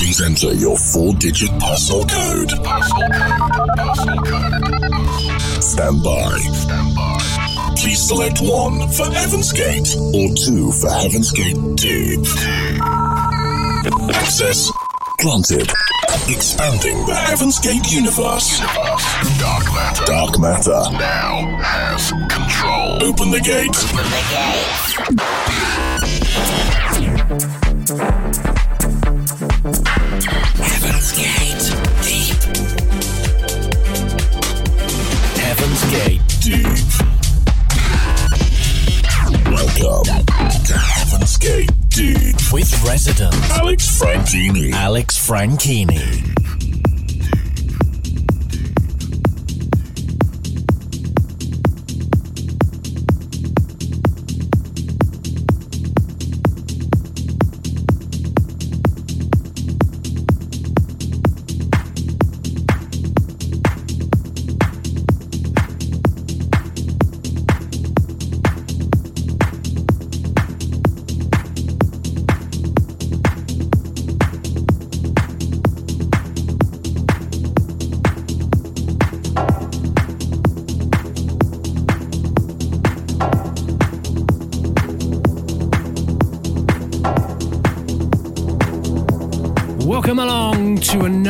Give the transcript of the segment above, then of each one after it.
Please enter your four-digit parcel code. Parcel code. Parcel code. Stand by. Stand by. Please select one for Heaven's Gate or two for Heaven's Gate Deep. Access granted. Expanding the Heaven's Gate universe. universe. Dark matter. Dark matter. Now has control. Open the gate. Open the with resident Alex Franchini. Alex Franchini.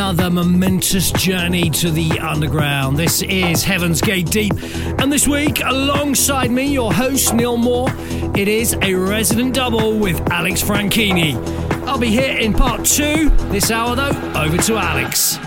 Another momentous journey to the underground. This is Heaven's Gate Deep, and this week, alongside me, your host Neil Moore, it is a resident double with Alex Franchini. I'll be here in part two this hour, though. Over to Alex.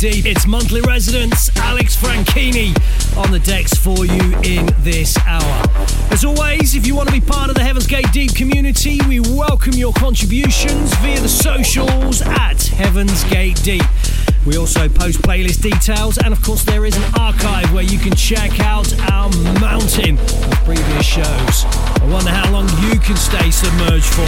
Deep. It's monthly residents Alex Franchini on the decks for you in this hour. As always, if you want to be part of the Heaven's Gate Deep community, we welcome your contributions via the socials at Heaven's Gate Deep. We also post playlist details, and of course, there is an archive where you can check out our mountain of previous shows. I wonder how long you can stay submerged for.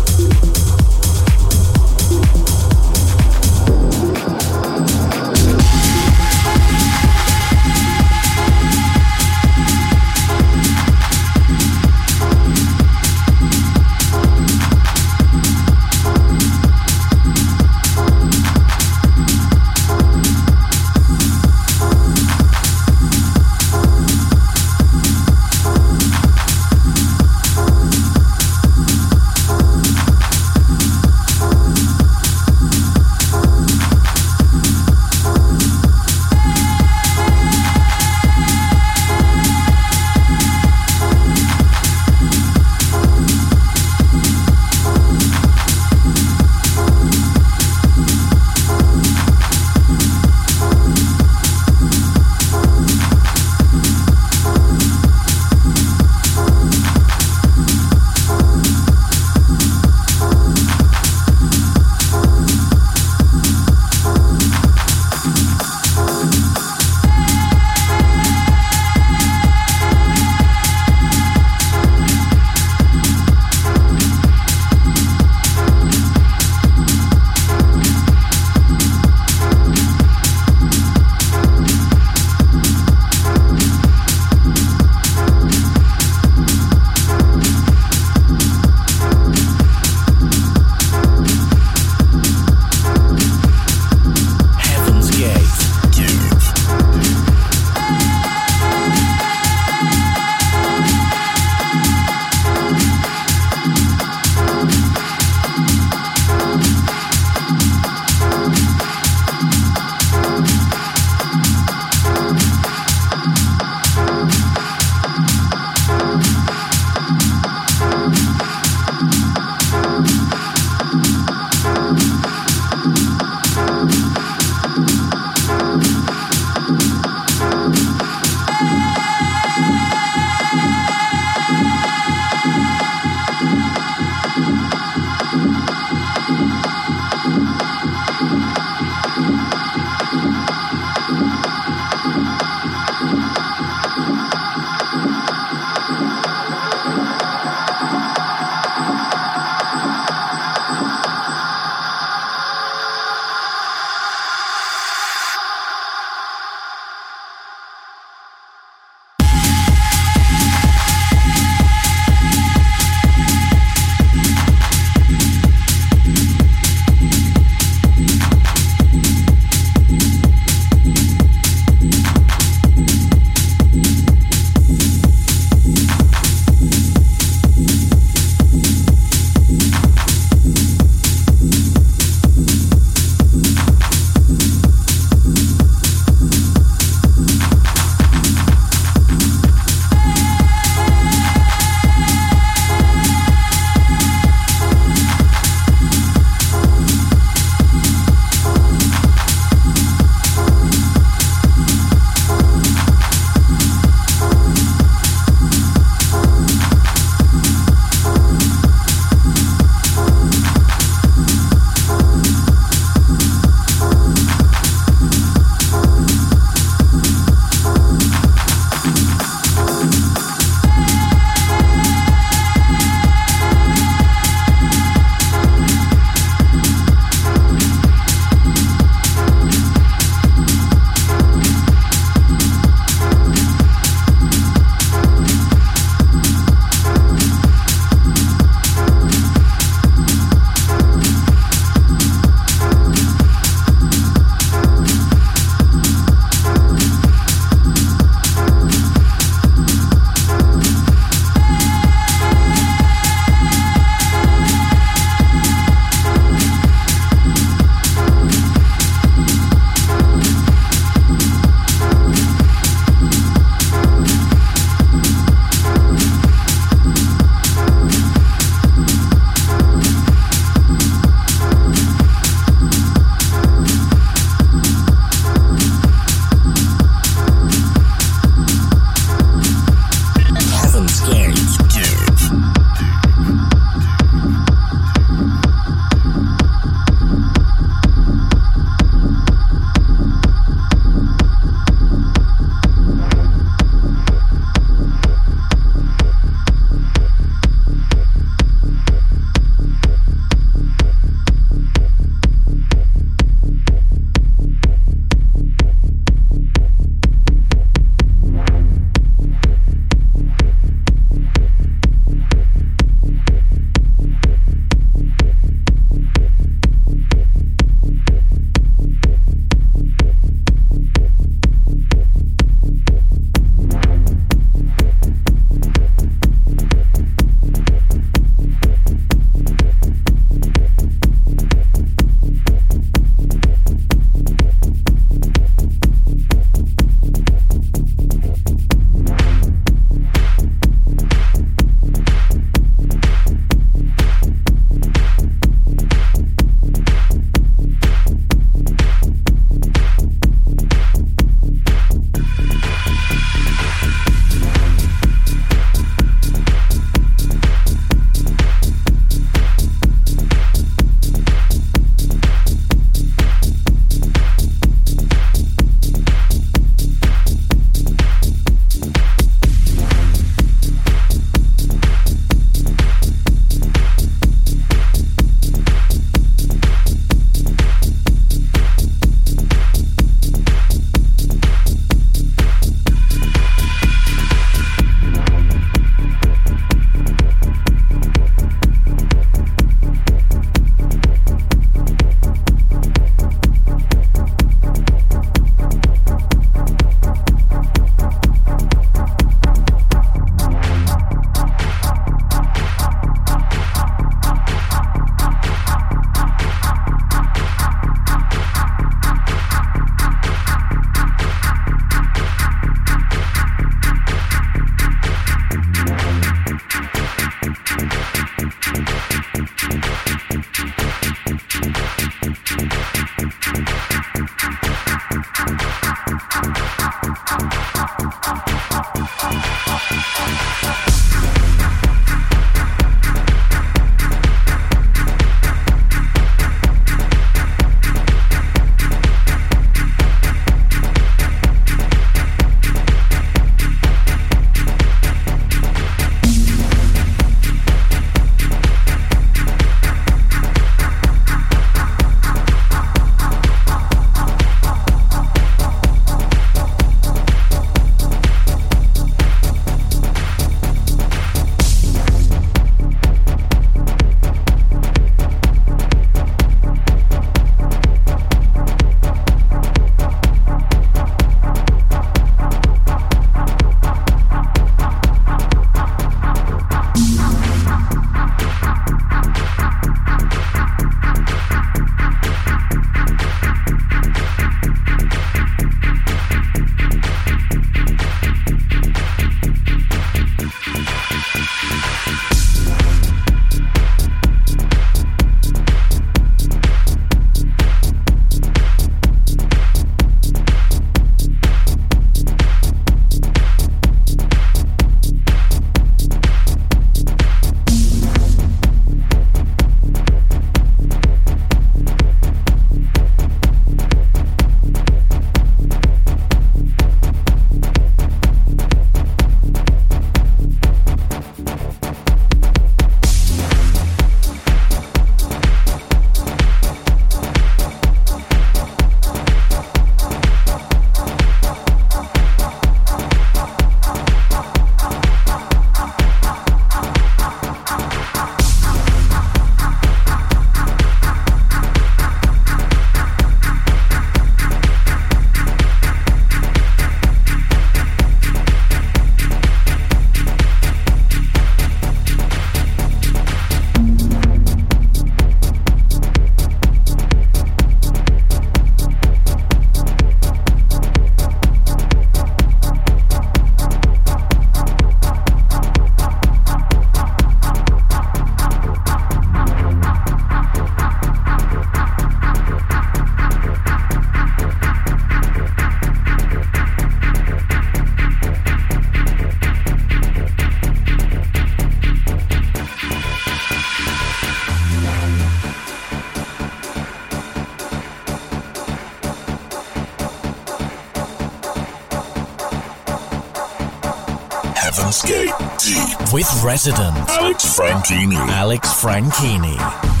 With resident Alex Franchini. Alex Franchini.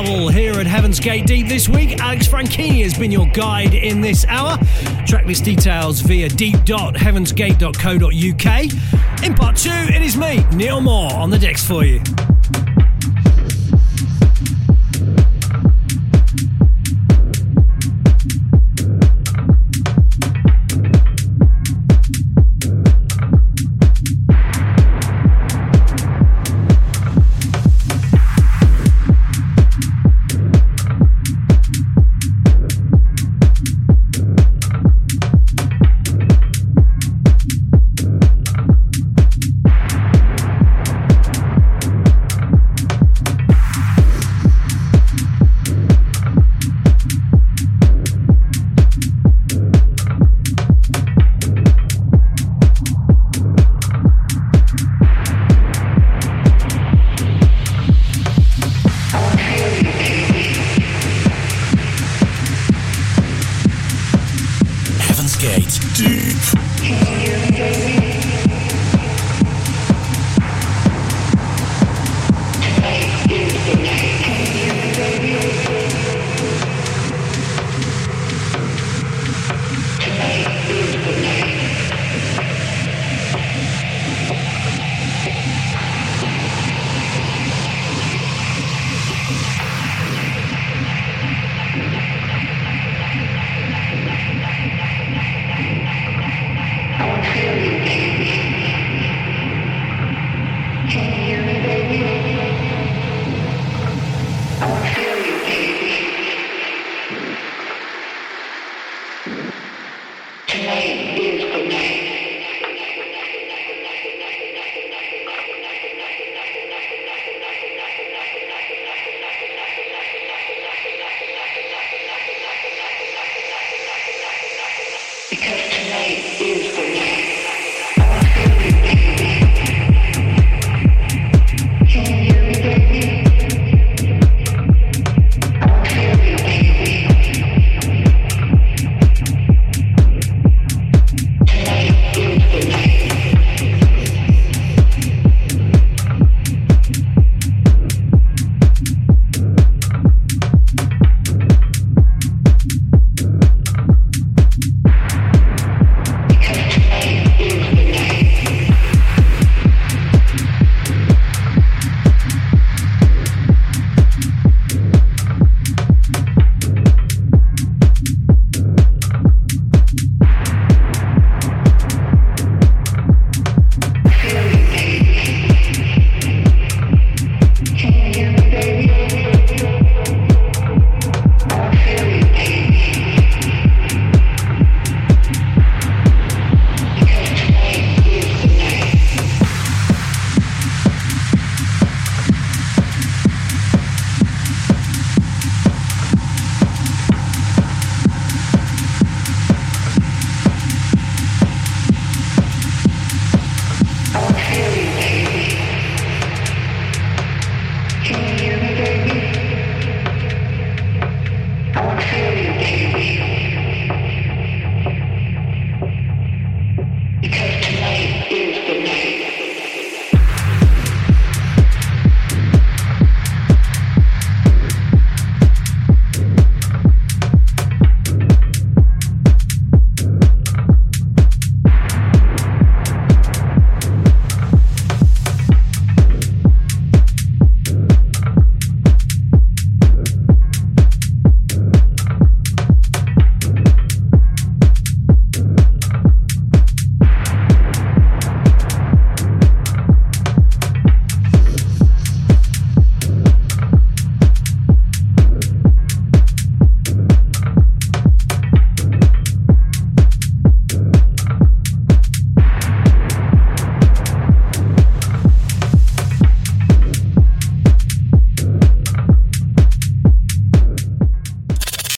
Here at Heaven's Gate Deep this week. Alex Franchini has been your guide in this hour. Tracklist details via deep.heavensgate.co.uk. In part two, it is me, Neil Moore, on the decks for you.